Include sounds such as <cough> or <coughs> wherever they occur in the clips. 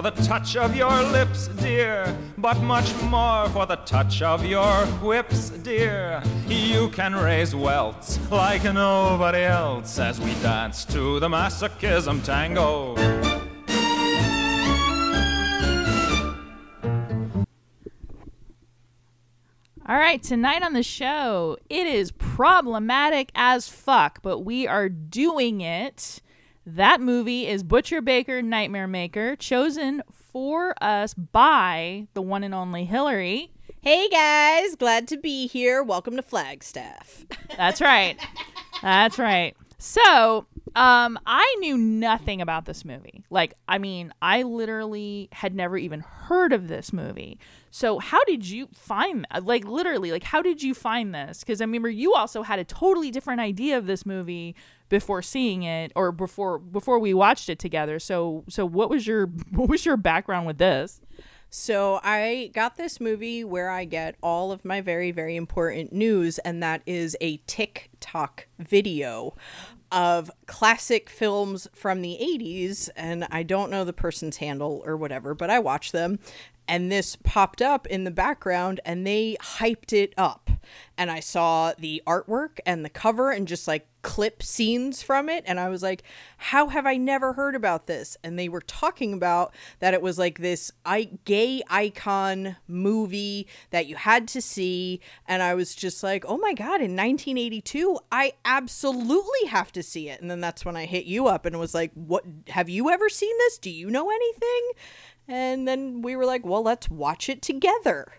for the touch of your lips, dear, but much more for the touch of your whips, dear. You can raise welts like nobody else as we dance to the masochism tango. All right, tonight on the show, it is problematic as fuck, but we are doing it. That movie is Butcher Baker Nightmare Maker, chosen for us by the one and only Hillary. Hey guys, glad to be here. Welcome to Flagstaff. That's right. That's right. So, um, I knew nothing about this movie. Like, I mean, I literally had never even heard of this movie. So, how did you find like literally like how did you find this? Cuz I remember you also had a totally different idea of this movie before seeing it or before before we watched it together. So, so what was your <laughs> what was your background with this? So I got this movie where I get all of my very, very important news, and that is a TikTok video of classic films from the 80s. And I don't know the person's handle or whatever, but I watch them. And this popped up in the background, and they hyped it up. And I saw the artwork and the cover and just like clip scenes from it and I was like how have I never heard about this? And they were talking about that it was like this I- gay icon movie that you had to see and I was just like oh my god in 1982 I absolutely have to see it. And then that's when I hit you up and was like what have you ever seen this? Do you know anything and then we were like well let's watch it together.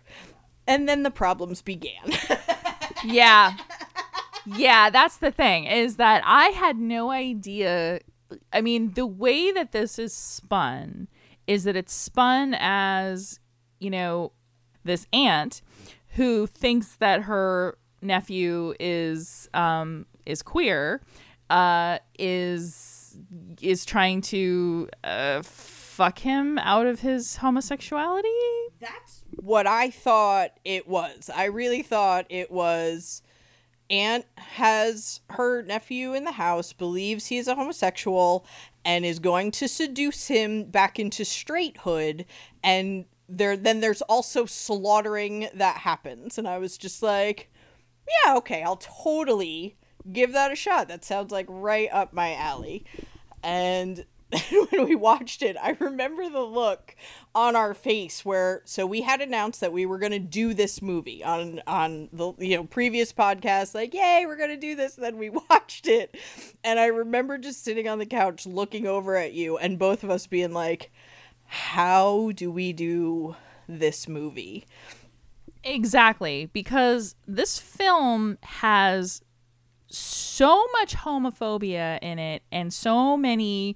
And then the problems began. <laughs> Yeah. Yeah, that's the thing is that I had no idea. I mean, the way that this is spun is that it's spun as, you know, this aunt who thinks that her nephew is um is queer uh is is trying to uh fuck him out of his homosexuality that's what i thought it was i really thought it was aunt has her nephew in the house, believes he is a homosexual, and is going to seduce him back into straighthood. And there, then there's also slaughtering that happens. And I was just like, yeah, okay, I'll totally give that a shot. That sounds like right up my alley. And <laughs> when we watched it, I remember the look on our face where so we had announced that we were going to do this movie on on the you know previous podcast like yay we're going to do this and then we <laughs> watched it. And I remember just sitting on the couch looking over at you and both of us being like how do we do this movie? Exactly because this film has so much homophobia in it and so many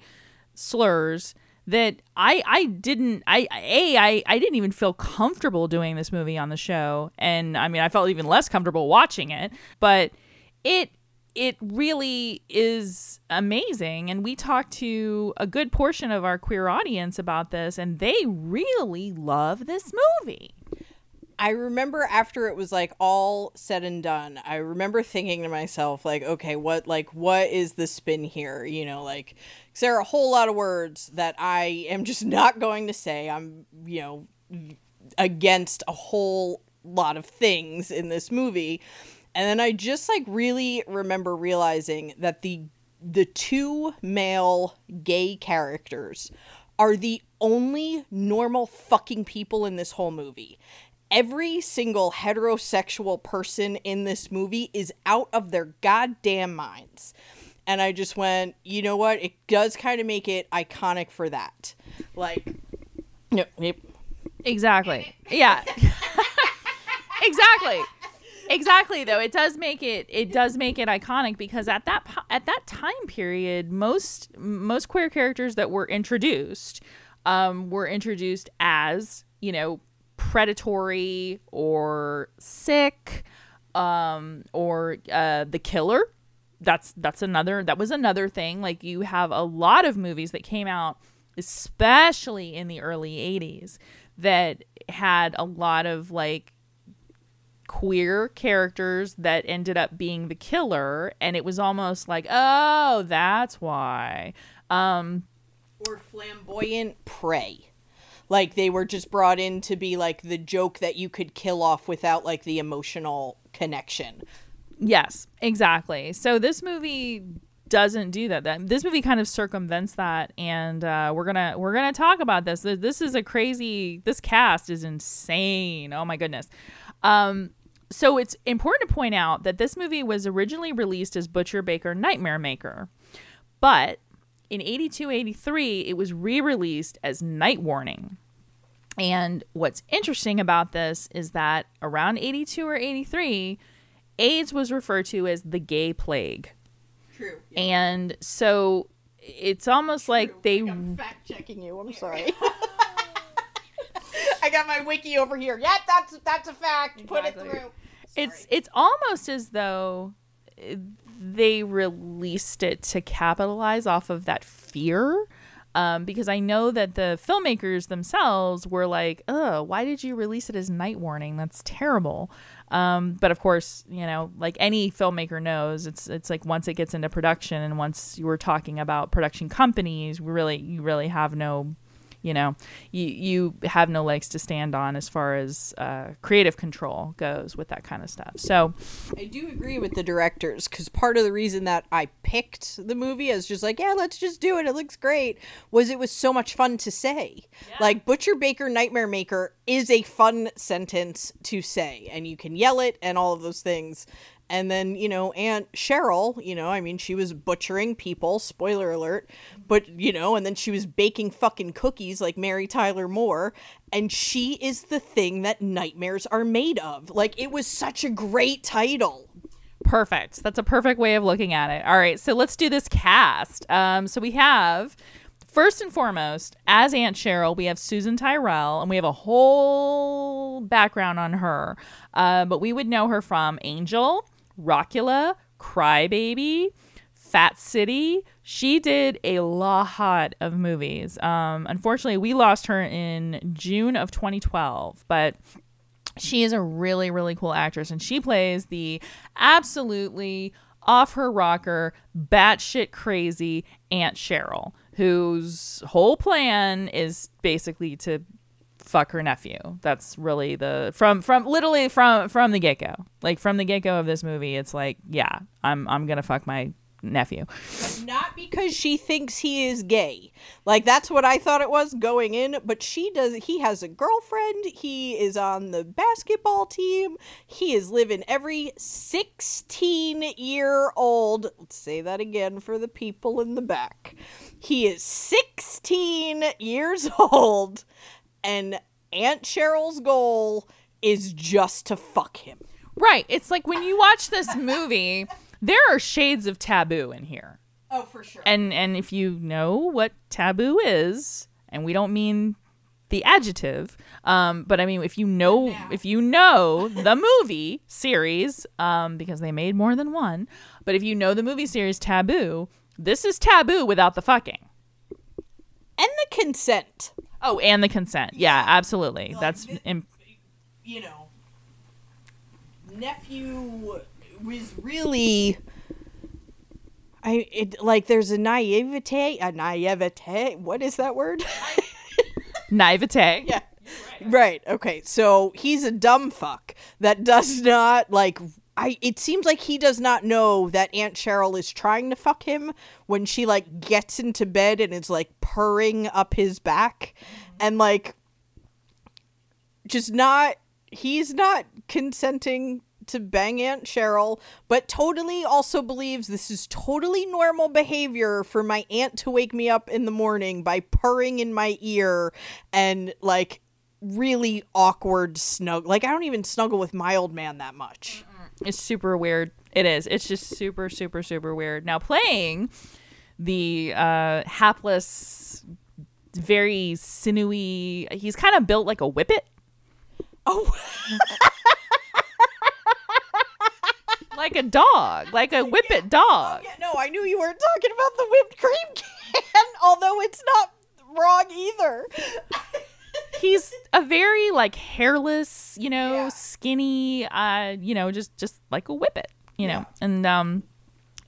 slurs that I I didn't I a I I didn't even feel comfortable doing this movie on the show. And I mean I felt even less comfortable watching it but it it really is amazing. And we talked to a good portion of our queer audience about this and they really love this movie. I remember after it was like all said and done, I remember thinking to myself, like, okay, what, like, what is the spin here? You know, like, there are a whole lot of words that I am just <laughs> not going to say. I'm, you know, against a whole lot of things in this movie. And then I just like really remember realizing that the the two male gay characters are the only normal fucking people in this whole movie every single heterosexual person in this movie is out of their goddamn minds. And I just went, you know what? It does kind of make it iconic for that. Like, yep, yep. Exactly. Yeah. <laughs> exactly. Exactly though. It does make it it does make it iconic because at that at that time period most most queer characters that were introduced um were introduced as, you know, predatory or sick um or uh the killer that's that's another that was another thing. Like you have a lot of movies that came out especially in the early 80s that had a lot of like queer characters that ended up being the killer and it was almost like oh that's why. Um or flamboyant prey. Like they were just brought in to be like the joke that you could kill off without like the emotional connection. Yes, exactly. So this movie doesn't do that. That this movie kind of circumvents that, and uh, we're gonna we're gonna talk about this. This is a crazy. This cast is insane. Oh my goodness. Um, so it's important to point out that this movie was originally released as Butcher Baker Nightmare Maker, but in 82 83 it was re-released as Night Warning. And what's interesting about this is that around 82 or 83, AIDS was referred to as the gay plague. True. And so it's almost like they fact checking you. I'm sorry. <laughs> I got my wiki over here. Yep, that's that's a fact. Put it Exactly. through. it's it's almost as though uh, they released it to capitalize off of that fear um, because I know that the filmmakers themselves were like, "Oh, why did you release it as night warning? That's terrible." Um, but of course, you know, like any filmmaker knows, it's it's like once it gets into production and once you were talking about production companies, we really you really have no you know you you have no legs to stand on as far as uh, creative control goes with that kind of stuff so I do agree with the directors because part of the reason that I picked the movie as just like, yeah, let's just do it. It looks great. Was it was so much fun to say. Like Butcher Baker Nightmare Maker is a fun sentence to say, and you can yell it and all of those things. And then you know, Aunt Cheryl, you know, I mean, she was butchering people. Spoiler alert. But you know, and then she was baking fucking cookies like Mary Tyler Moore, and she is the thing that nightmares are made of. Like it was such a great title. perfect that's a perfect way of looking at it all right so let's do this cast um, so we have first and foremost as aunt cheryl we have susan tyrrell and we have a whole background on her uh, but we would know her from angel rockula crybaby Fat City. She did a lot of movies. Um, unfortunately, we lost her in June of 2012, but she is a really, really cool actress, and she plays the absolutely off her rocker, batshit crazy Aunt Cheryl, whose whole plan is basically to fuck her nephew. That's really the from from literally from from the get go. Like from the get go of this movie, it's like, yeah, I'm I'm gonna fuck my nephew. not because she thinks he is gay. Like that's what I thought it was going in, but she does he has a girlfriend, he is on the basketball team, he is living every 16 year old. Let's say that again for the people in the back. He is 16 years <laughs> old and Aunt Cheryl's goal is just to fuck him. Right. It's like when you watch this movie, there are shades of taboo in here. Oh, for sure. And and if you know what taboo is, and we don't mean the adjective, um, but I mean if you know if you know the movie series, um, because they made more than one, but if you know the movie series Taboo, this is taboo without the fucking. and the consent. Oh, and the consent. Yeah, absolutely. That's im- you know, nephew was really. I it like there's a naivete, a naivete. What is that word? <laughs> naivete. yeah, right. Okay, so he's a dumb fuck that does not like. I. It seems like he does not know that Aunt Cheryl is trying to fuck him when she like gets into bed and is like purring up his back, mm-hmm. and like just not he's not consenting to bang Aunt Cheryl, but totally also believes this is totally normal behavior for my aunt to wake me up in the morning by purring in my ear and like really awkward snug like I don't even snuggle with my old man that much. It's super weird. It is. It's just super, super, super weird. Now playing the uh, hapless, very sinewy. He's kind of built like a whippet, Oh, <laughs> like a dog, like a whippet dog. yeah, no, I knew you weren't talking about the whipped cream can, <laughs> although it's not wrong either. <laughs> He's a very like hairless, you know, Yeah. skinny, uh, you know, just just like a whippet, you know. And um,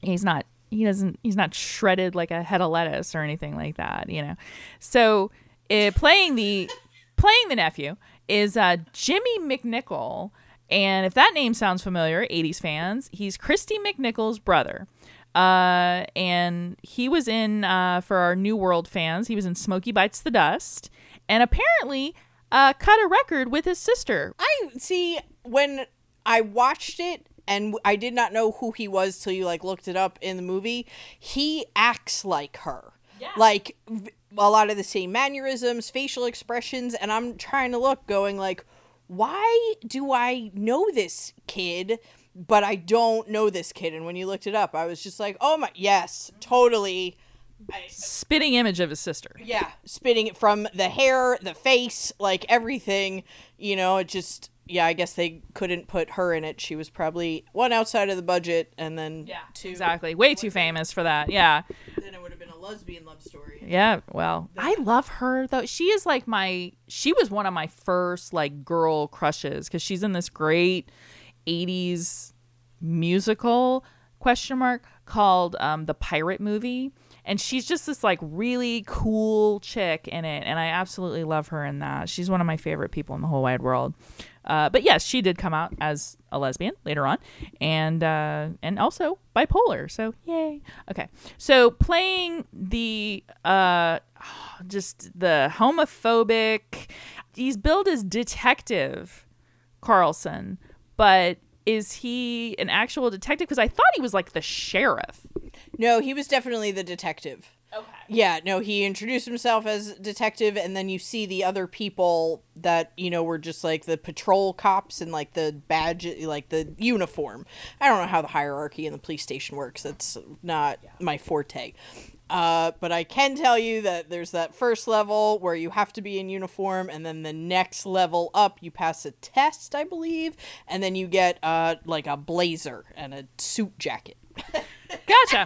he's not. He doesn't. He's not shredded like a head of lettuce or anything like that, you know. So, uh, playing the playing the nephew is uh, Jimmy McNichol. And if that name sounds familiar, 80s fans, he's Kristy McNichol's brother. Uh, and he was in, uh, for our New World fans, he was in Smokey Bites the Dust. And apparently uh, cut a record with his sister. I see when I watched it and I did not know who he was till you like looked it up in the movie. He acts like her. Yeah. Like v- a lot of the same mannerisms, facial expressions, and I'm trying to look going like why do I know this kid but I don't know this kid and when you looked it up I was just like, "Oh my, yes, totally." I, Spitting image of his sister. yeah, spitting it from the hair, the face, like everything. You know, it just yeah. I guess they couldn't put her in it. She was probably one outside of the budget, and then two. Exactly. Way too famous for that. Yeah. Then it would have been a lesbian love story. Yeah, well, I love her though. She is like my she was one of my first like girl crushes cuz she's in this great 80s musical question mark called um the pirate movie and she's just this like really cool chick in it and I absolutely love her in that. She's one of my favorite people in the whole wide world. Uh, but yes, she did come out as a lesbian later on, and uh, and also bipolar. So yay. Okay, so playing the uh, just the homophobic. He's billed as detective Carlson, but is he an actual detective? Because I thought he was like the sheriff. No, he was definitely the detective. Okay. Yeah, no, he introduced himself as detective, and then you see the other people that you know were just like the patrol cops and like the badge, like the uniform. I don't know how the hierarchy in the police station works. That's not my forte. Uh, but I can tell you that there's that first level where you have to be in uniform, and then the next level up, you pass a test, I believe, and then you get uh, like a blazer and a suit jacket. <laughs> Gotcha.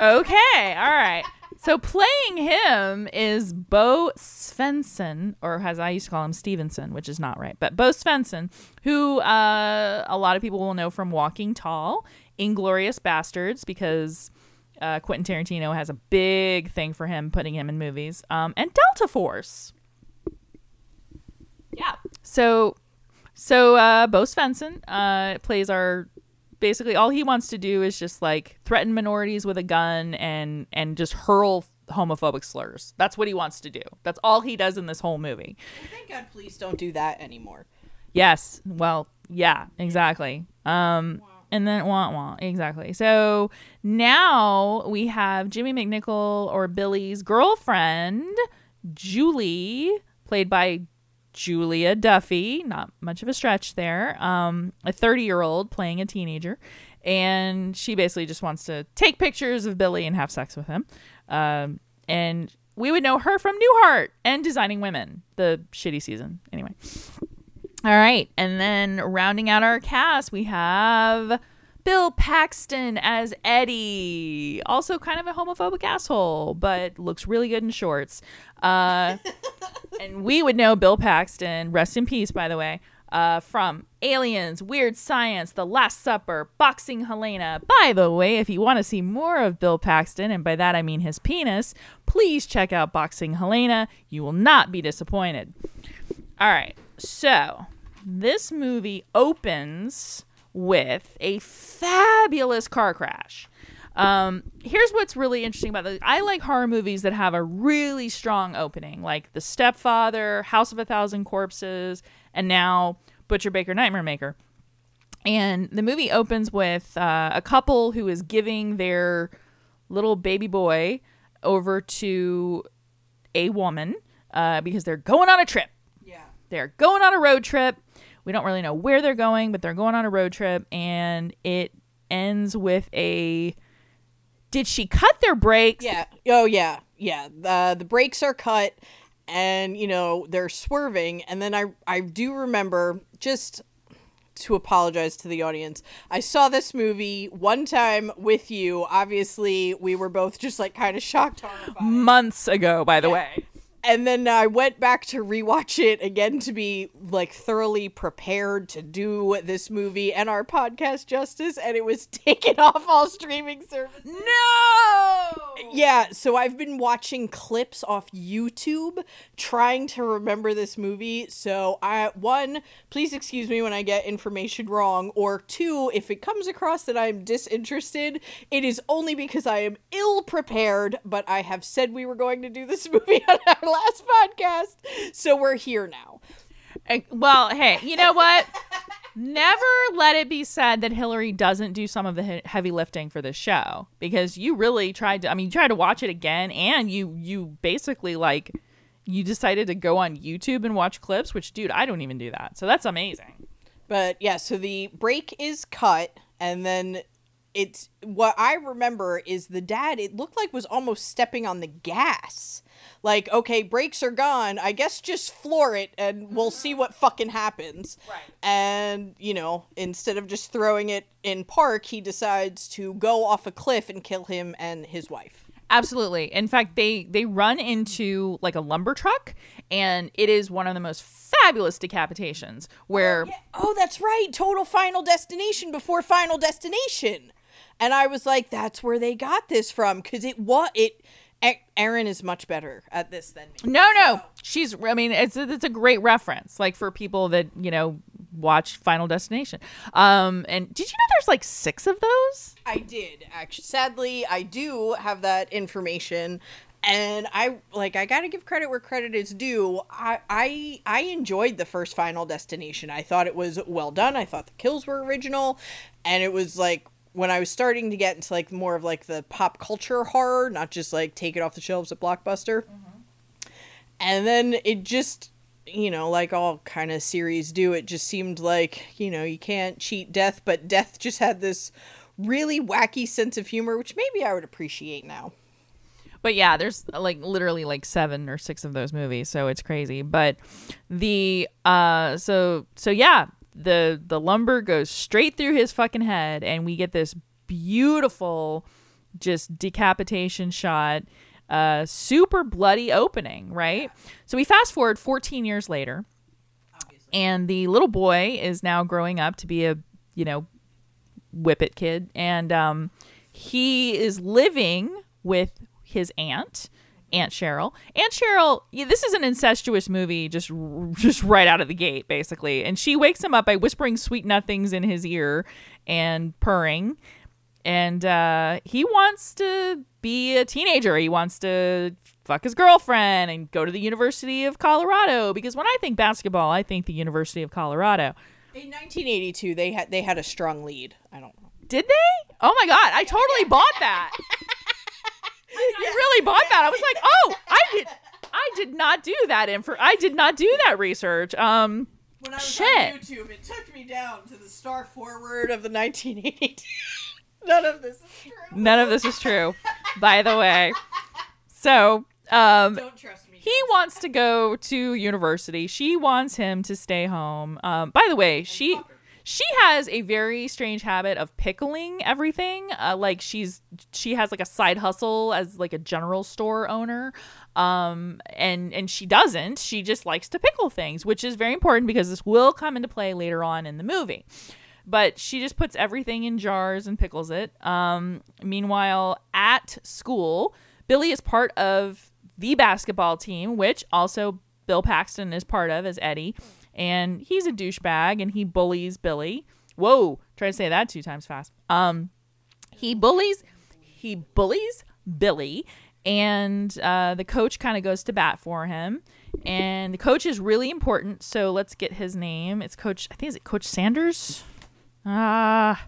okay. All right. So playing him is Bo Svenson, or as I used to call him, Stevenson, which is not right, but Bo Svenson, who uh, a lot of people will know from Walking Tall, Inglorious Bastards, because uh, Quentin Tarantino has a big thing for him, putting him in movies, um, and Delta Force. Yeah. So, so uh, Bo Svenson uh, plays our basically all he wants to do is just like threaten minorities with a gun and and just hurl homophobic slurs. That's what he wants to do. That's all he does in this whole movie. Thank God police don't do that anymore. Yes. Well, yeah, exactly. Um and then wah wah exactly. So now we have Jimmy McNichol or Billy's girlfriend, Julie, played by Julia Duffy, not much of a stretch there. Um, a 30 year old playing a teenager. And she basically just wants to take pictures of Billy and have sex with him. Um, and we would know her from Newhart and Designing Women, the shitty season. Anyway. All right. And then rounding out our cast, we have Bill Paxton as Eddie. Also kind of a homophobic asshole, but looks really good in shorts. Uh, <laughs> and we would know Bill Paxton, rest in peace, by the way, uh, from Aliens, Weird Science, The Last Supper, Boxing Helena. By the way, if you want to see more of Bill Paxton, and by that I mean his penis, please check out Boxing Helena. You will not be disappointed. All right, so this movie opens with a fabulous car crash. Um, here's what's really interesting about this. I like horror movies that have a really strong opening, like The Stepfather, House of a Thousand Corpses, and now Butcher Baker Nightmare Maker. And the movie opens with uh, a couple who is giving their little baby boy over to a woman uh, because they're going on a trip. Yeah. They're going on a road trip. We don't really know where they're going, but they're going on a road trip, and it ends with a. Did she cut their brakes? Yeah. Oh yeah. Yeah. The the brakes are cut and you know, they're swerving and then I I do remember just to apologize to the audience. I saw this movie one time with you. Obviously, we were both just like kind of shocked horrified. Months ago, by the way. And then I went back to rewatch it again to be like thoroughly prepared to do this movie and our podcast justice, and it was <laughs> taken off all streaming services. No. Yeah, so I've been watching clips off YouTube trying to remember this movie. So I one, please excuse me when I get information wrong, or two, if it comes across that I'm disinterested, it is only because I am ill prepared, but I have said we were going to do this <laughs> movie on our last podcast, so we're here now. Uh, Well, hey, you know what? Never let it be said that Hillary doesn't do some of the heavy lifting for this show because you really tried to. I mean, you tried to watch it again, and you you basically like you decided to go on YouTube and watch clips. Which, dude, I don't even do that. So that's amazing. But yeah, so the break is cut, and then it's what I remember is the dad. It looked like was almost stepping on the gas. Like, okay, brakes are gone. I guess just floor it, and we'll see what fucking happens. Right. And you know, instead of just throwing it in park, he decides to go off a cliff and kill him and his wife. Absolutely. In fact, they they run into like a lumber truck, and it is one of the most fabulous decapitations where. Oh, oh that's right. Total Final Destination before Final Destination. And I was like, that's where they got this from because it was it. Erin is much better at this than me. No, no, she's. I mean, it's it's a great reference, like for people that you know watch Final Destination. Um, and did you know there's like six of those? I did actually. Sadly, I do have that information, and I like. I gotta give credit where credit is due. I I I enjoyed the first Final Destination. I thought it was well done. I thought the kills were original, and it was like when I was starting to get into like more of like the pop culture horror, not just like take it off the shelves at Blockbuster. And then it just, you know, like all kind of series do, it just seemed like, you know, you can't cheat death, but death just had this really wacky sense of humor, which maybe I would appreciate now. But yeah, there's like literally like seven or six of those movies, so it's crazy. But the uh, so so yeah, the the lumber goes straight through his fucking head, and we get this beautiful, just decapitation shot. Uh, super bloody opening, right? So we fast forward 14 years later, and the little boy is now growing up to be a you know whippet kid and um he is living with his aunt aunt cheryl aunt cheryl yeah, this is an incestuous movie just just right out of the gate basically and she wakes him up by whispering sweet nothings in his ear and purring and uh he wants to be a teenager he wants to fuck his girlfriend and go to the university of colorado because when i think basketball i think the university of colorado In 1982, they had they had a strong lead. I don't know. Did they? Oh my god, I totally bought that. <laughs> I really bought that. I was like, "Oh, I did I did not do that info. I did not do that research." Um When I was Shit. on YouTube, it took me down to the star forward of the 1982. <laughs> None of this is true. none of this is true, by the way. So, um Don't trust me. he wants to go to university. She wants him to stay home. Um, by the way, she she has a very strange habit of pickling everything. Uh, like she's she has like a side hustle as like a general store owner. Um, and and she doesn't. She just likes to pickle things, which is very important because this will come into play later on in the movie. But she just puts everything in jars and pickles it. Um, meanwhile, at school, Billy is part of the basketball team, which also Bill Paxton is part of as Eddie. And he's a douchebag and he bullies Billy. Whoa, try to say that two times fast. Um, he bullies he bullies Billy and uh, the coach kind of goes to bat for him and the coach is really important so let's get his name it's coach i think is it coach sanders ah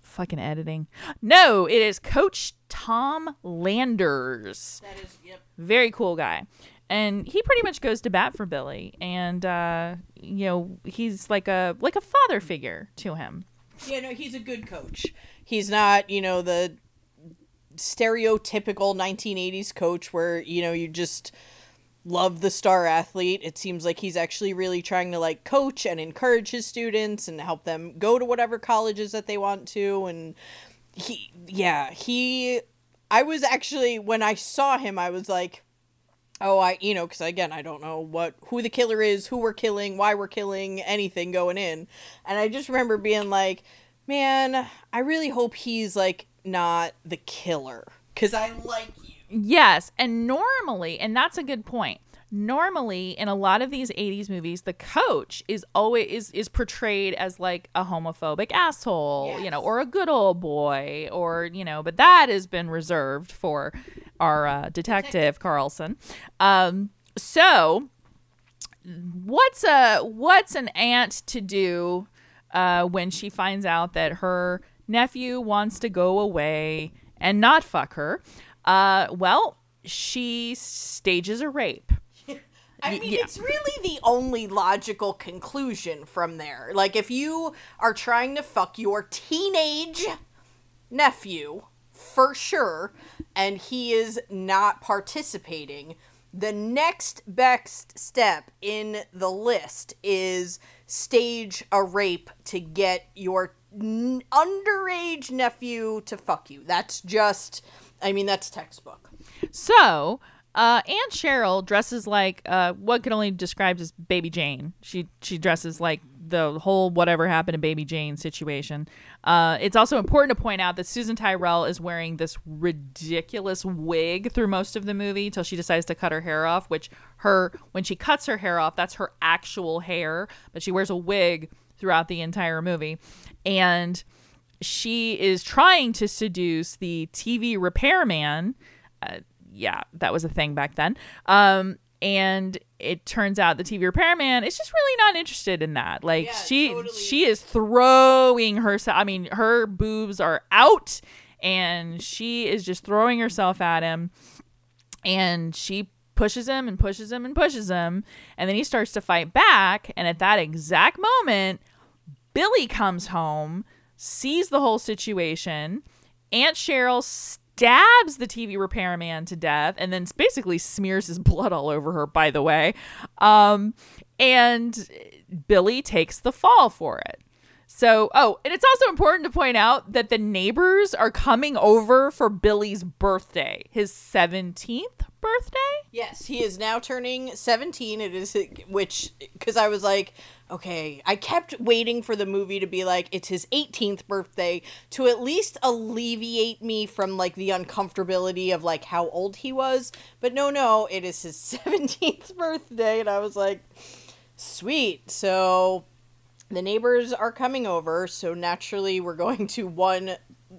fucking editing no it is coach tom landers That is, yep. very cool guy and he pretty much goes to bat for billy and uh you know he's like a like a father figure to him Yeah, no, he's a good coach. He's not, you know, the stereotypical 1980s coach where, you know, you just love the star athlete. It seems like he's actually really trying to like coach and encourage his students and help them go to whatever colleges that they want to and he yeah, he I was actually when I saw him I was like Oh, I you know because again I don't know what who the killer is, who we're killing, why we're killing, anything going in, and I just remember being like, man, I really hope he's like not the killer because I like you. Yes, and normally, and that's a good point. Normally, in a lot of these '80s movies, the coach is always is is portrayed as like a homophobic asshole, you know, or a good old boy, or you know, but that has been reserved for our uh, detective Carlson. Um, so, what's a what's an aunt to do uh, when she finds out that her nephew wants to go away and not fuck her? Uh, well, she stages a rape. <laughs> I mean, yeah. it's really the only logical conclusion from there. Like, if you are trying to fuck your teenage nephew, for sure, and he is not participating, the next best step in the list is stage a rape to get your n- underage nephew to fuck you. That's just, I mean, that's textbook. So, uh, Aunt Cheryl dresses like uh, what can only described as Baby Jane. She she dresses like the whole whatever happened to Baby Jane situation. Uh, it's also important to point out that Susan Tyrrell is wearing this ridiculous wig through most of the movie till she decides to cut her hair off. Which her when she cuts her hair off, that's her actual hair, but she wears a wig throughout the entire movie, and she is trying to seduce the TV repairman. Uh, yeah, that was a thing back then. Um, and it turns out the TV repairman is just really not interested in that. Like Yeah, she totally. she is throwing herself. I mean, her boobs are out, and she is just throwing herself at him, and she pushes him and pushes him and pushes him, and then he starts to fight back. And at that exact moment, Billy comes home, sees the whole situation. Aunt Cheryl stabs the TV repairman to death and then basically smears his <laughs> blood all over her, by the way. Um, and Billy takes the fall for it. So, oh, and it's also important to point out that the neighbors are coming over for Billy's birthday, his 17th birthday. Yes, he is now turning 17. It is which cuz I was like, okay, I kept waiting for the movie to be like it's his 18th birthday to at least alleviate me from like the uncomfortability of like how old he was. But no, no, it is his <laughs> 17th birthday and I was like, sweet. So the neighbors are coming over, so naturally we're going to one,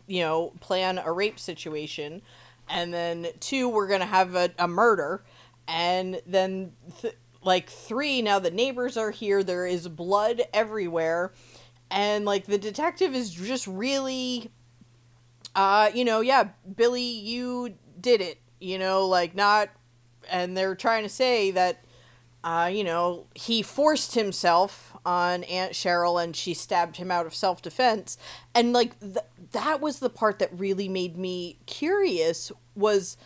you know, plan a rape situation, and then two, we're gonna have a, a murder, and then th- like three, now the neighbors are here. There is blood everywhere, and like the detective is just really, uh, you know, yeah, Billy, you did it, you know, like not, and they're trying to say that uh, you know, he forced himself on Aunt Cheryl and she stabbed him out of self defense. And like th- that was the part that really made me curious was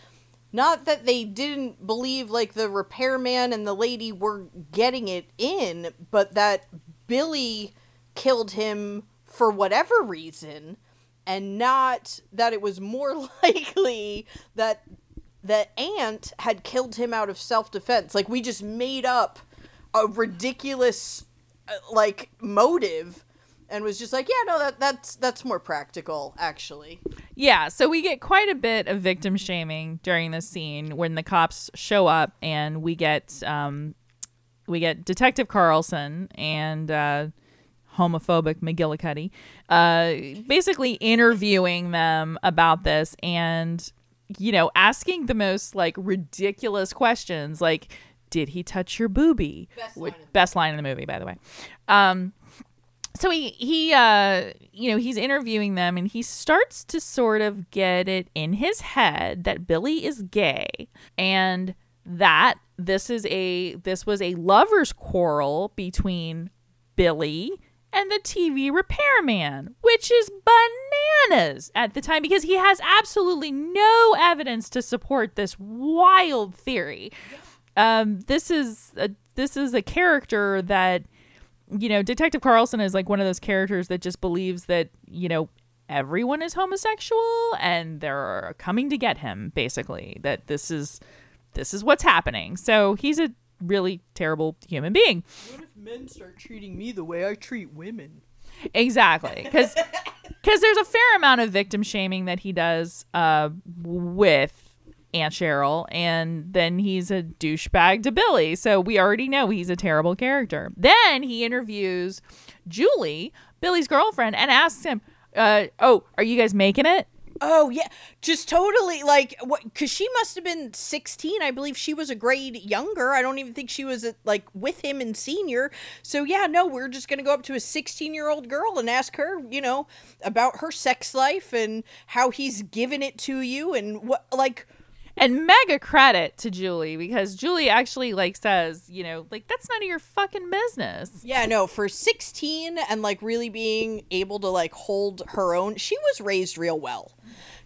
not that they didn't believe like the repairman and the lady were getting it in, but that Billy killed him for whatever reason and not that it was more <laughs> likely that the aunt had killed him out of self-defense. Like we just made up a ridiculous uh, like motive and was just like yeah no that that's that's more practical actually Yeah, so we get quite a bit of victim shaming during this scene when the cops show up, and we get um, we get Detective Carlson and uh, homophobic McGillicuddy, uh, basically interviewing them about this, and you know, asking the most like ridiculous questions, like, "Did he touch your boobie?" Best line best line in the movie, by the way. Um, so he he uh you know he's interviewing them and he starts to sort of get it in his head that Billy is gay and that this is a this was a lovers quarrel between Billy and the TV repairman which is bananas at the time because he has absolutely no evidence to support this wild theory. Um this is a this is a character that you know, Detective Carlson is like one of those characters that just believes that, you know, everyone is homosexual and they're coming to get him, basically. That this is this is what's happening. So he's a really terrible human being. What if men start treating me the way I treat women? Exactly. Because <laughs> cuz there's a fair amount of victim shaming that he does uh, with Aunt Cheryl, and then he's a douchebag to Billy. So we already know he's a terrible character. Then he interviews Julie, Billy's girlfriend, and asks him, uh, "Oh, are you guys making it?" Oh yeah, just totally like what? Because she must have been sixteen. I believe she was a grade younger. I don't even think she was like with him in senior. So yeah, no, we're just gonna go up to a sixteen-year-old girl and ask her, you know, about her sex life and how he's given it to you and what like and mega credit to Julie because Julie actually like says, you know, like that's none of your fucking business. Yeah, no, for 16 and like really being able to like hold her own, she was raised real well.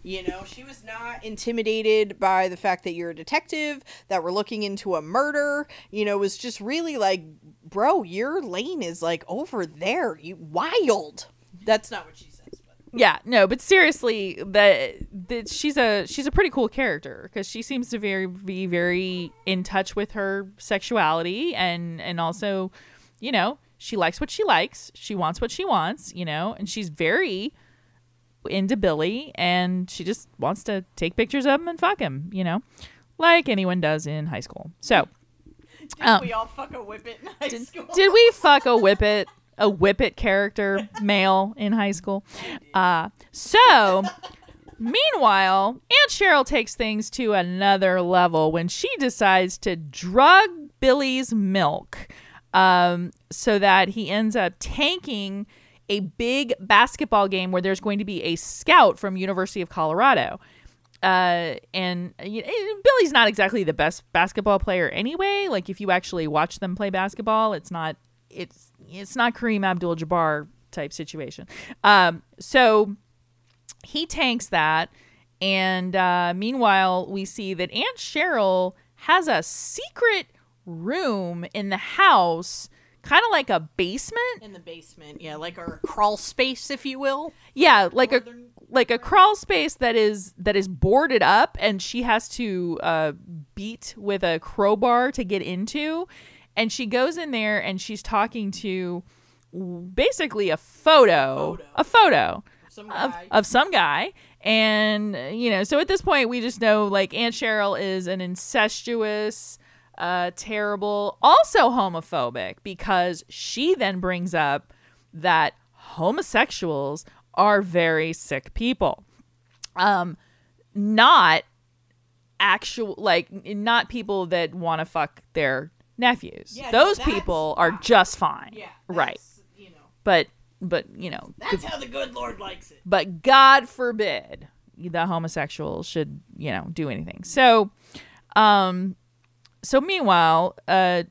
You know, she was not intimidated by the fact that you're a detective, that we're looking into a murder. You know, was just really like, bro, your lane is like over there. You wild. That's not what she said. Yeah, no, but seriously, that that she's a she's a pretty cool character because she seems to very be very in touch with her sexuality and and also, you know, she likes what she likes, she wants what she wants, you know, and she's very into Billy and she just wants to take pictures of him and fuck him, you know, like anyone does in high school. So, did um, we all fuck a whippet in high did, school? Did we fuck a whippet? A whippet character male in high school. Uh, so, meanwhile, Aunt Cheryl takes things to another level when she decides to drug Billy's milk um, so that he ends up tanking a big basketball game where there's going to be a scout from University of Colorado. Uh, and you know, Billy's not exactly the best basketball player anyway. Like if you actually watch them play basketball, it's not it's it's not Kareem Abdul-Jabbar type situation. Um, so he tanks that, and uh, meanwhile we see that Aunt Cheryl has a secret room in the house kind of like a basement? In the basement yeah like a crawl space if you will. Yeah like a like a crawl space that is that is boarded up and she has to uh, beat with a crowbar to get into and she goes in there and she's talking to basically a photo, photo. a photo some of, of some guy. And, you know, so at this point, we just know like Aunt Cheryl is an incestuous, uh, terrible, also homophobic because she then brings up that homosexuals are very sick people. Um, not actual, like, not people that want to fuck their nephews. Yeah, Those no, people are just fine. yeah right. you know But but you know, that's how the good lord likes it but God forbid the homosexual should you know do anything. So, um, so meanwhile, uh,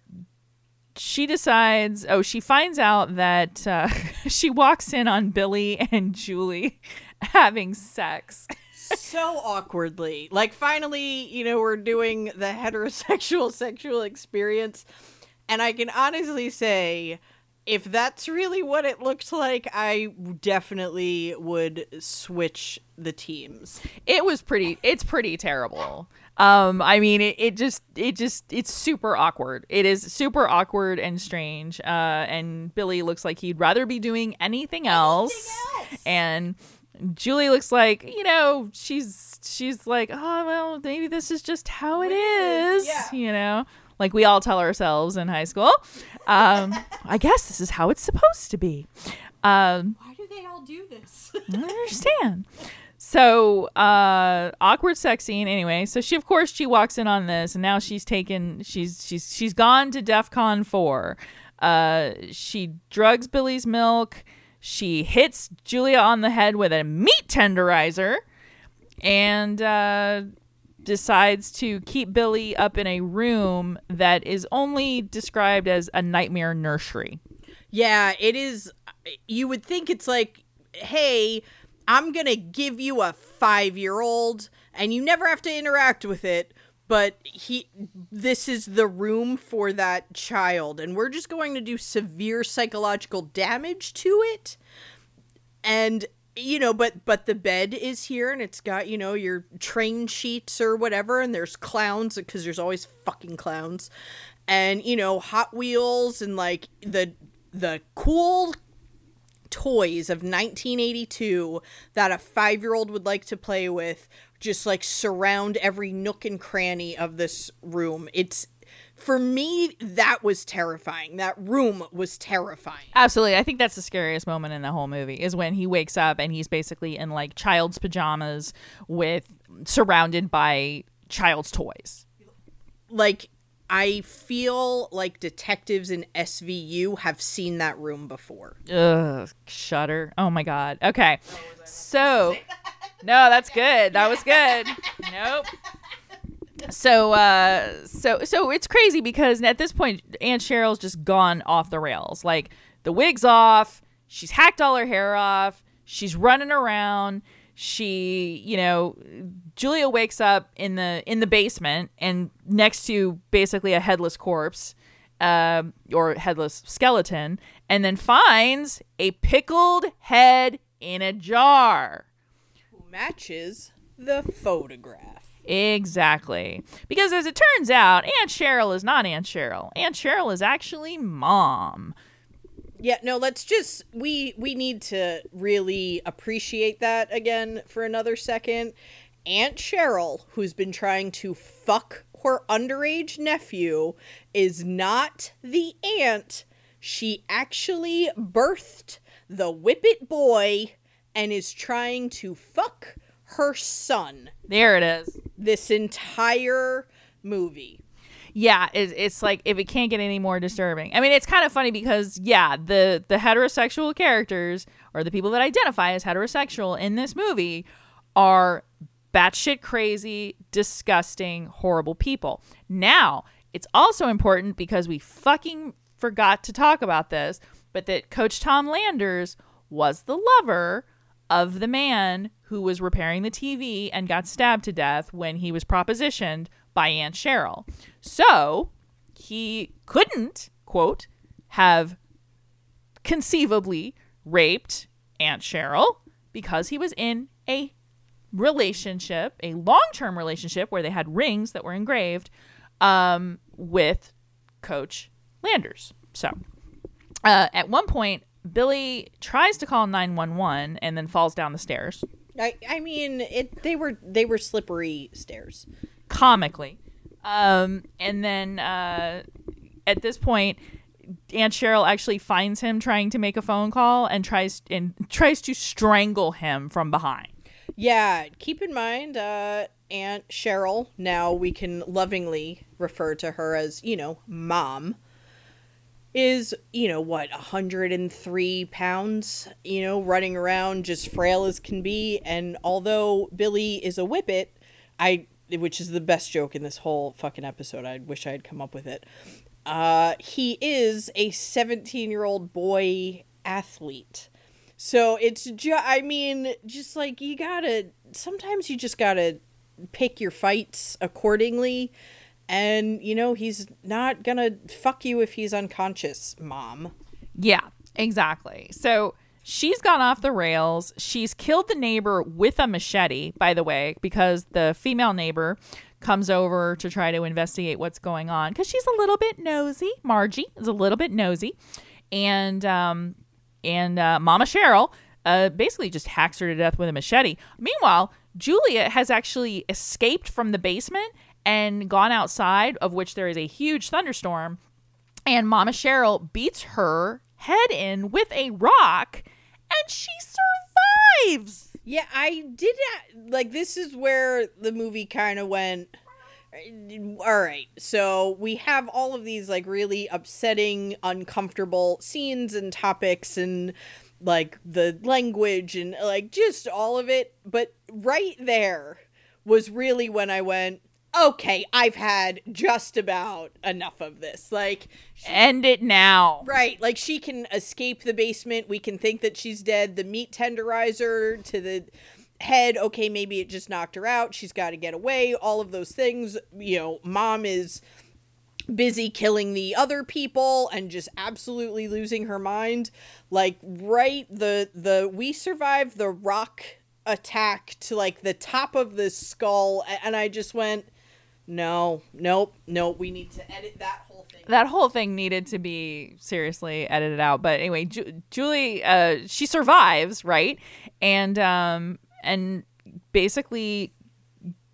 she decides. Oh, she finds out that uh, <laughs> she walks in on Billy and Julie <laughs> having sex. So awkwardly. Like finally, you know, we're doing the heterosexual <laughs> sexual experience. And I can honestly say if that's really what it looked like, I definitely would switch the teams. It was pretty. It's pretty terrible. Um, I mean, it, it just, it just, it's super awkward. It is super awkward and strange. Uh, and Billy looks like he'd rather be doing anything else. Anything else. And Julie looks like, you know, she's, she's like, oh well, maybe this is just how it is. Yeah. You know, like we all tell ourselves in high school. Um, <laughs> I guess this is how it's supposed to be. Um, Why do they all do this? I don't understand. So, uh, awkward sex scene. Anyway, so she, of course, she walks in on this, and now she's taken. She's she's she's gone to DEF CON four. Uh, she drugs Billy's milk. She hits Julia on the head with a meat tenderizer, and uh, decides to keep Billy up in a room that is only described as a nightmare nursery. Yeah, it is. You would think it's like, hey, I'm going to give you a five year old and you never have to interact with it. But he, this is the room for that child, and we're just going to do severe psychological damage to it. And you know, but but the bed is here and it's got, you know, your train sheets or whatever and there's clowns because there's always fucking clowns. And, you know, Hot Wheels and like the the cool toys of 1982 that a 5-year-old would like to play with just like surround every nook and cranny of this room. It's for me that was terrifying. That room was terrifying. Absolutely. I think that's the scariest moment in the whole movie is when he wakes up and he's basically in like child's pajamas with surrounded by child's toys. Like I feel like detectives in SVU have seen that room before. Ugh, shudder. Oh my god. Okay. So No, that's good. That was good. Nope. So uh so so it's crazy because at this point Aunt Cheryl's just gone off the rails. Like the wig's off, she's hacked all her hair off, she's running around, she, you know, Julia wakes up in the in the basement and next to basically a headless corpse uh, or headless skeleton and then finds a pickled head in a jar. Matches the photograph. Exactly. Because as it turns out, Aunt Cheryl is not Aunt Cheryl. Aunt Cheryl is actually mom. Yeah, no, let's just we we need to really appreciate that again for another second. Aunt Cheryl, who's been trying to fuck her underage nephew, is not the aunt. She actually birthed the whippet boy and is trying to fuck her son There it is. this entire movie. Yeah, it, it's like if it can't get any more disturbing. I mean, it's kind of funny because yeah, the the heterosexual characters or the people that identify as heterosexual in this movie are batshit crazy, disgusting, horrible people. Now, it's also important because we fucking forgot to talk about this, but that Coach Tom Landers was the lover of the man who was repairing the TV and got stabbed to death when he was propositioned by Aunt Cheryl. So he couldn't, quote, have conceivably raped Aunt Cheryl because he was in a relationship, a long term relationship where they had rings that were engraved um, with Coach Landers. So uh, at one point, Billy tries to call 911 and then falls down the stairs I I mean, it they were they were slippery stairs. Comically. Um, and then uh, at this point, Aunt Cheryl actually finds him trying to make a phone call and tries and tries to strangle him from behind. Yeah, keep in mind, uh, Aunt Cheryl, now we can lovingly refer to her as, you know, mom, is, you know, what, 103 pounds, you know, running around just frail as can be. And although Billy is a whippet, I, which is the best joke in this whole fucking episode, I wish I had come up with it. Uh, he is a 17 year old boy athlete. So it's just, I mean, just like you gotta, sometimes you just gotta pick your fights accordingly. And, you know, he's not gonna fuck you if he's unconscious, mom. Yeah, exactly. So she's gone off the rails. She's killed the neighbor with a machete, by the way, because the female neighbor comes over to try to investigate what's going on because she's a little bit nosy. Margie is a little bit nosy, and um, and uh, Mama Cheryl uh, basically just hacks her to death with a machete. Meanwhile, Julia has actually escaped from the basement and gone outside, of which there is a huge thunderstorm and Mama Cheryl beats her head in with a rock, and she survives. Yeah, I did not, like, this is where the movie kind of went. Uh, all right, so we have all of these, like, really upsetting, uncomfortable scenes and topics and, like, the language and, like, just all of it. But right there was really when I went, okay, I've had just about enough of this. Like, End it now. Right, like she can escape the basement. We can think that she's dead. The meat tenderizer to the head, okay, maybe it just knocked her out. She's got to get away. All of those things. You know, mom is busy killing the other people and just absolutely losing her mind like right the the we survived the rock attack to like the top of the skull and i just went no nope nope we need to edit that whole thing that whole thing needed to be seriously edited out. But anyway, Ju- Julie, uh, she survives, right? And um, and basically,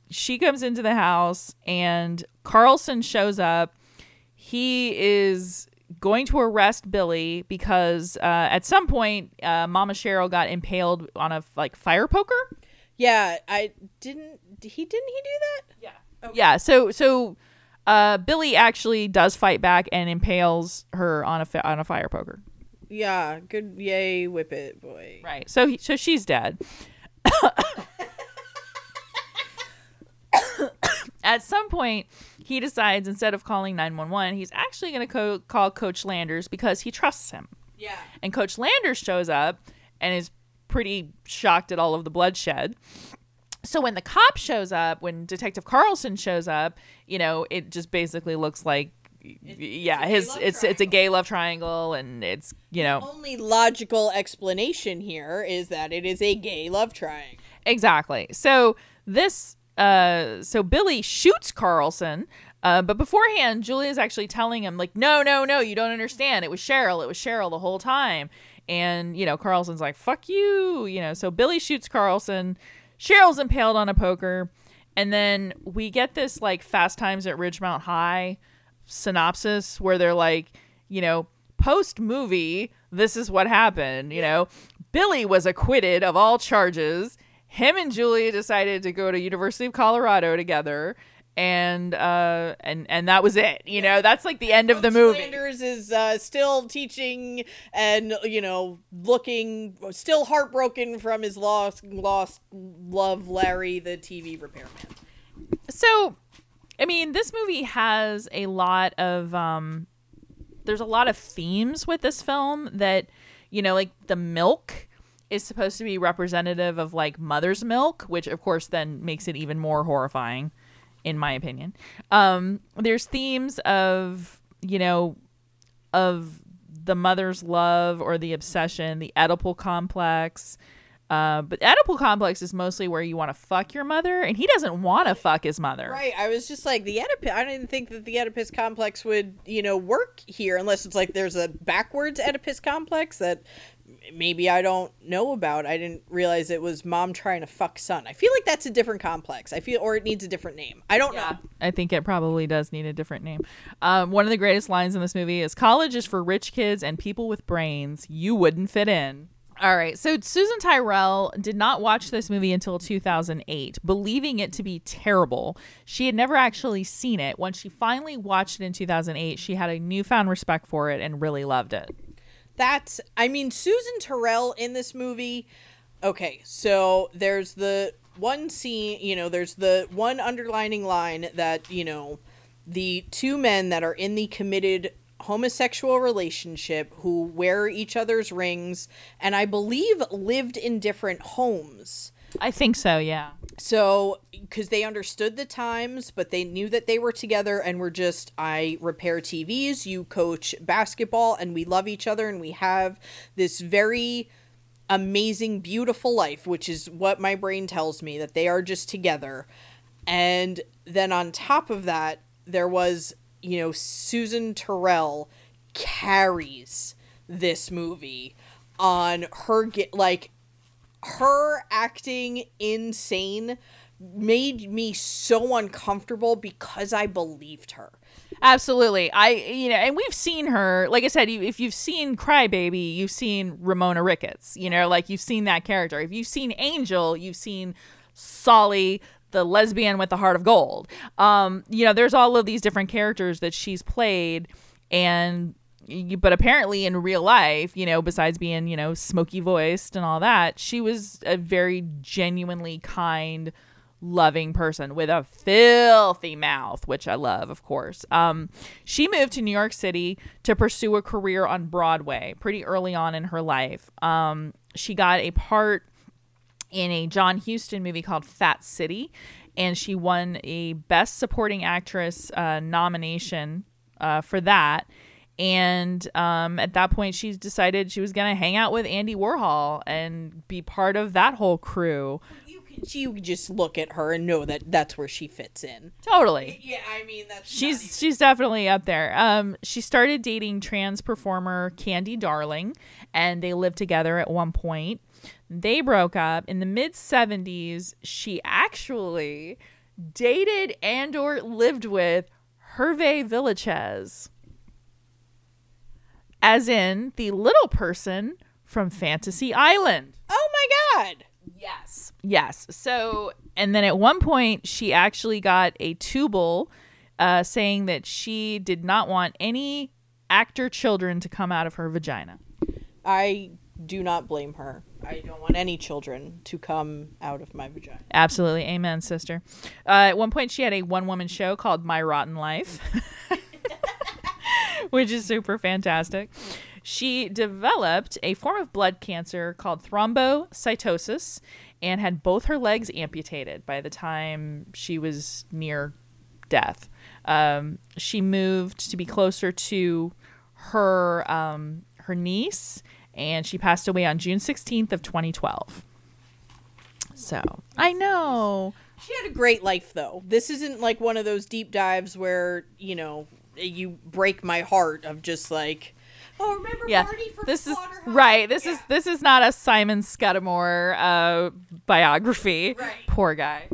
she comes into the house, and Carlson shows up. He is going to arrest Billy because uh, at some point, uh, Mama Cheryl got impaled on a like fire poker. yeah i didn't he didn't he do that Yeah. Yeah. So so uh, Billy actually does fight back and impales her on a fi- on a fire poker. yeah good yay whip it boy Right. So he, so she's dead. <coughs> At some point, he decides instead of calling 911, he's actually going to co- call Coach Landers because he trusts him. yeah And Coach Landers shows up and is pretty shocked at all of the bloodshed. So when the cop shows up, when Detective Carlson shows up, you know, it just basically looks like yeah, gay his it's it's a gay love triangle and it's, you know, only logical explanation here is that it is a gay love triangle Exactly. So this uh so Billy shoots Carlson, uh, but beforehand Julia's actually telling him like, no, no, no, you don't understand. It was Cheryl. It was Cheryl the whole time. And you know, Carlson's like, fuck you, you know. So Billy shoots Carlson. Cheryl's impaled on a poker, and then we get this like Fast Times at Ridgemont High synopsis where they're like, you know, post movie, this is what happened. You know, Billy was acquitted of all charges. Him and Julia decided to go to University of Colorado together, and uh, and and that was it. You know, that's like the end of the movie. Landers is uh, still teaching and you know looking still heartbroken from his lost lost love Larry the TV repairman. so i mean this movie has a lot of um there's a lot of themes with this film that you know like the milk is supposed to be representative of like mother's milk which of course then makes it even more horrifying in my opinion um there's themes of you know of the mother's love or the obsession the oedipal complex uh, but Oedipal complex is mostly where you want to fuck your mother, and he doesn't want to fuck his mother. Right, I was just like the Oedipus. I didn't think that the Oedipus complex would you know work here unless it's like there's a backwards Oedipus complex that maybe I don't know about. I didn't realize it was mom trying to fuck son. I feel like that's a different complex. I feel or it needs a different name. I don't know. I think it probably does need a different name. Um, one of the greatest lines in this movie is college is for rich kids and people with brains. You wouldn't fit in. All right. So Susan Tyrrell did not watch this movie until 2008, believing it to be terrible. She had never actually seen it. When she finally watched it in 2008, she had a newfound respect for it and really loved it. That's I mean Susan Tyrrell in this movie. Okay, so there's the one scene, you know, there's the one underlining line that, you know, the two men that are in the committed homosexual relationship who wear each other's rings and I believe lived in different homes. I think so, yeah. So, because they understood the times, but they knew that they were together and were just, I repair TVs, you coach basketball, and we love each other, and we have this very amazing, beautiful life, which is what my brain tells me that they are just together. And then on top of that, there was, you know, Susan Tyrrell carries this movie on her like her acting insane made me so uncomfortable because I believed her. Absolutely. I you know, and we've seen her. Like I said, if you've seen Crybaby, you've seen Ramona Ricketts. You know, like you've seen that character. If you've seen Angel, you've seen Solly, the lesbian with the heart of gold. Um, you know, there's all of these different characters that she's played, and but apparently in real life, you know, besides being you know smoky voiced and all that, she was a very genuinely kind loving person with a filthy mouth, which I love, of course. Um, she moved to New York City to pursue a career on Broadway pretty early on in her life. Um, she got a part in a John Huston movie called Fat City, and she won a Best Supporting Actress uh, nomination uh, for that. And um, at that point, she decided she was going to hang out with Andy Warhol and be part of that whole crew. You can, you just look at her and know that that's where she fits in. Totally. Yeah, I mean that's She's she's definitely up there. Um, she started dating trans performer Candy Darling, and they lived together at one point. They broke up in the mid '70s. She actually dated and or lived with Hervé Villechaize, as in the little person from Fantasy Island. Oh my god. Yes. Yes. So, and then at one point, she actually got a tubal uh, saying that she did not want any actor children to come out of her vagina. I do not blame her. I don't want any children to come out of my vagina. Absolutely. Amen, sister. Uh, at one point, she had a one woman show called My Rotten Life, <laughs> <laughs> which is super fantastic. She developed a form of blood cancer called thrombocytosis and had both her legs amputated by the time she was near death. Um, she moved to be closer to her um, her niece, and she passed away on June sixteenth of twenty twelve. So I know. She had a great life though. This isn't like one of those deep dives where, you know, you break my heart of just like Oh, remember Yeah, Marty from this is right. This is this is not a Simon Scudamore uh, biography. Right. Poor guy.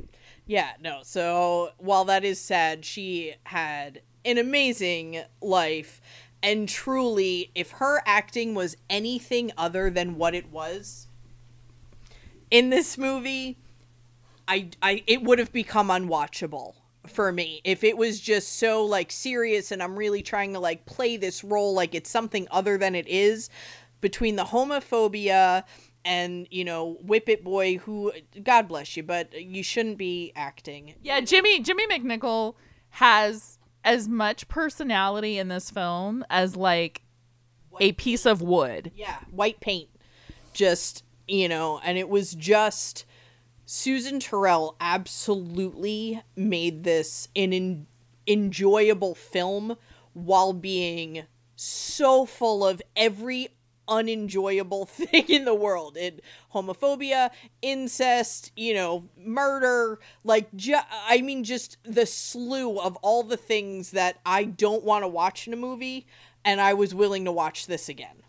Yeah, no. So while that is sad, she had an amazing life. And truly, if her acting was anything other than what it was in this movie, I, I it would have become unwatchable for me. If it was just so like serious and I'm really trying to like play this role like it's something other than it is between the homophobia and you know whip it boy who god bless you but you shouldn't be acting. Yeah, Jimmy Jimmy McNichol has as much personality in this film as like a piece of wood. yeah white paint. Just you know and it was just susan tyrrell absolutely made this an en- enjoyable film while being so full of every unenjoyable <laughs> thing in the world. It homophobia incest you know murder like ju- i mean just the slew of all the things that i don't want to watch in a movie and i was willing to watch this again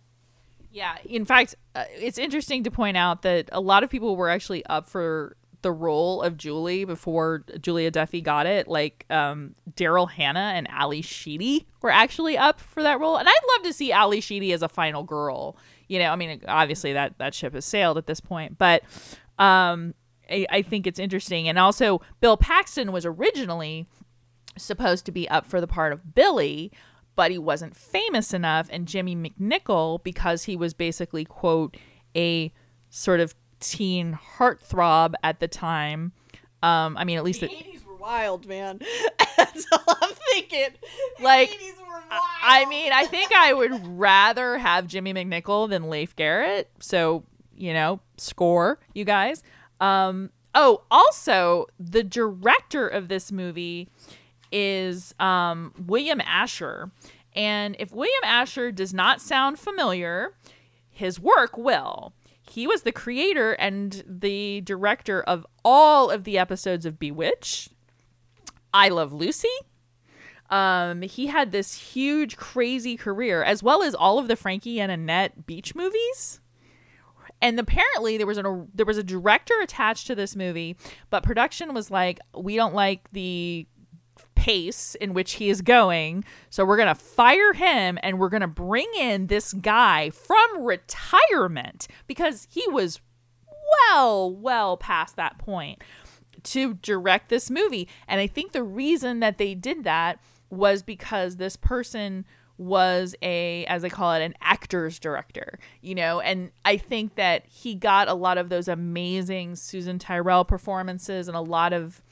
Yeah, in fact, uh, it's interesting to point out that a lot of people were actually up for the role of Julie before Julia Duffy got it. Like um, Daryl Hannah and Ally Sheedy were actually up for that role, and I'd love to see Ally Sheedy as a final girl. You know, I mean, obviously that that ship has sailed at this point, but um, I, I think it's interesting. And also, Bill Paxton was originally supposed to be up for the part of Billy, but he wasn't famous enough. And Jimmy McNichol, because he was basically, quote, a sort of teen heartthrob at the time. Um, I mean, at least The it, 80s were wild, man. <laughs> That's all I'm thinking. The Like, 80s were wild. I mean, I think I would rather have Jimmy McNichol than Leif Garrett. So, you know, score, you guys. Um, oh, also, the director of this movie is um, William Asher. And if William Asher does not sound familiar, his work will. He was the creator and the director of all of the episodes of Bewitched, I Love Lucy, um, he had this huge, crazy career, as well as all of the Frankie and Annette beach movies. And apparently, there was a there was a director attached to this movie, but production was like, we don't like the pace in which he is going, so we're gonna fire him and we're gonna bring in this guy from retirement because he was well, well past that point to direct this movie. And I think the reason that they did that was because this person was a as I call it an actor's director, you know, and I think that he got a lot of those amazing Susan Tyrrell performances and a lot of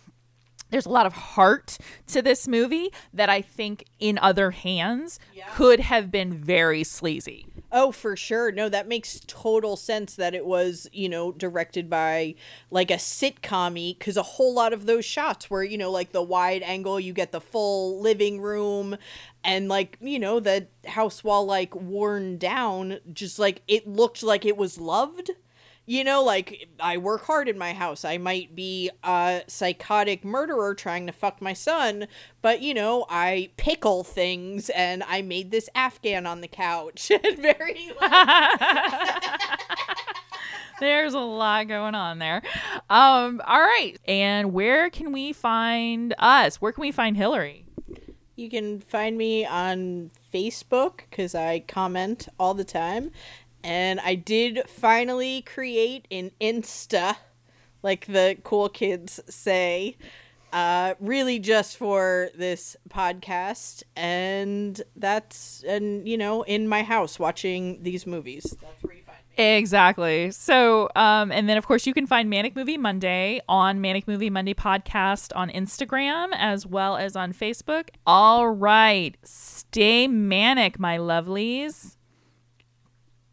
there's a lot of heart to this movie that I think in other hands Yeah. could have been very sleazy. Oh, for sure. No, that makes total sense that it was, you know, directed by like a sitcom because a whole lot of those shots were, you know, like the wide angle, you get the full living room and like, you know, the house wall like worn down, just like it looked like it was loved you know, like I work hard in my house. I might be a psychotic murderer trying to fuck my son, but you know, I pickle things and I made this Afghan on the couch. <laughs> very <laughs> There's a lot going on there. Um, all right. And where can we find us? Where can we find Hillary? You can find me on Facebook because I comment all the time and I did finally create an Insta, like the cool kids say, uh, really just for this podcast, and that's and you know in my house watching these movies. That's where you find me. Exactly. So, um, and then of course you can find Manic Movie Monday on Manic Movie Monday podcast on Instagram as well as on Facebook. All right, stay manic, my lovelies.